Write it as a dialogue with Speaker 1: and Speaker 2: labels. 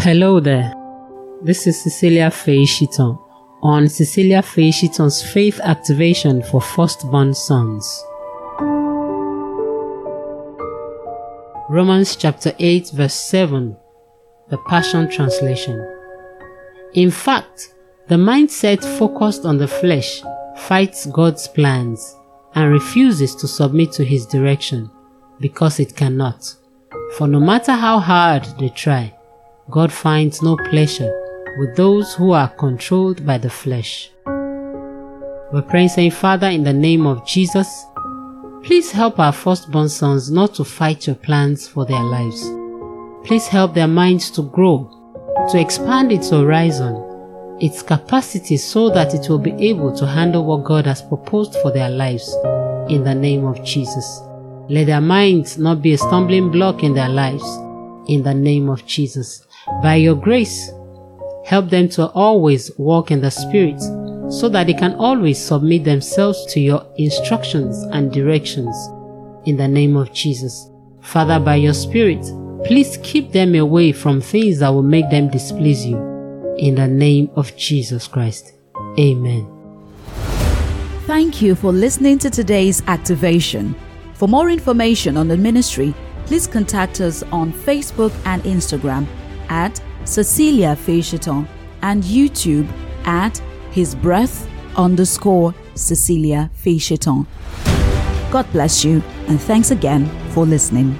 Speaker 1: Hello there. This is Cecilia Feyisitan on Cecilia Feyisitan's Faith Activation for Firstborn Sons. Romans chapter 8 verse 7, the Passion Translation. In fact, the mindset focused on the flesh fights God's plans and refuses to submit to his direction because it cannot. For no matter how hard they try, God finds no pleasure with those who are controlled by the flesh. We're praying saying, Father, in the name of Jesus, please help our firstborn sons not to fight your plans for their lives. Please help their minds to grow, to expand its horizon, its capacity so that it will be able to handle what God has proposed for their lives in the name of Jesus. Let their minds not be a stumbling block in their lives in the name of Jesus. By your grace, help them to always walk in the Spirit so that they can always submit themselves to your instructions and directions in the name of Jesus. Father, by your Spirit, please keep them away from things that will make them displease you in the name of Jesus Christ. Amen.
Speaker 2: Thank you for listening to today's activation. For more information on the ministry, please contact us on Facebook and Instagram at Cecilia Feyisitan and YouTube at His Breath underscore Cecilia Feyisitan. God bless you and thanks again for listening.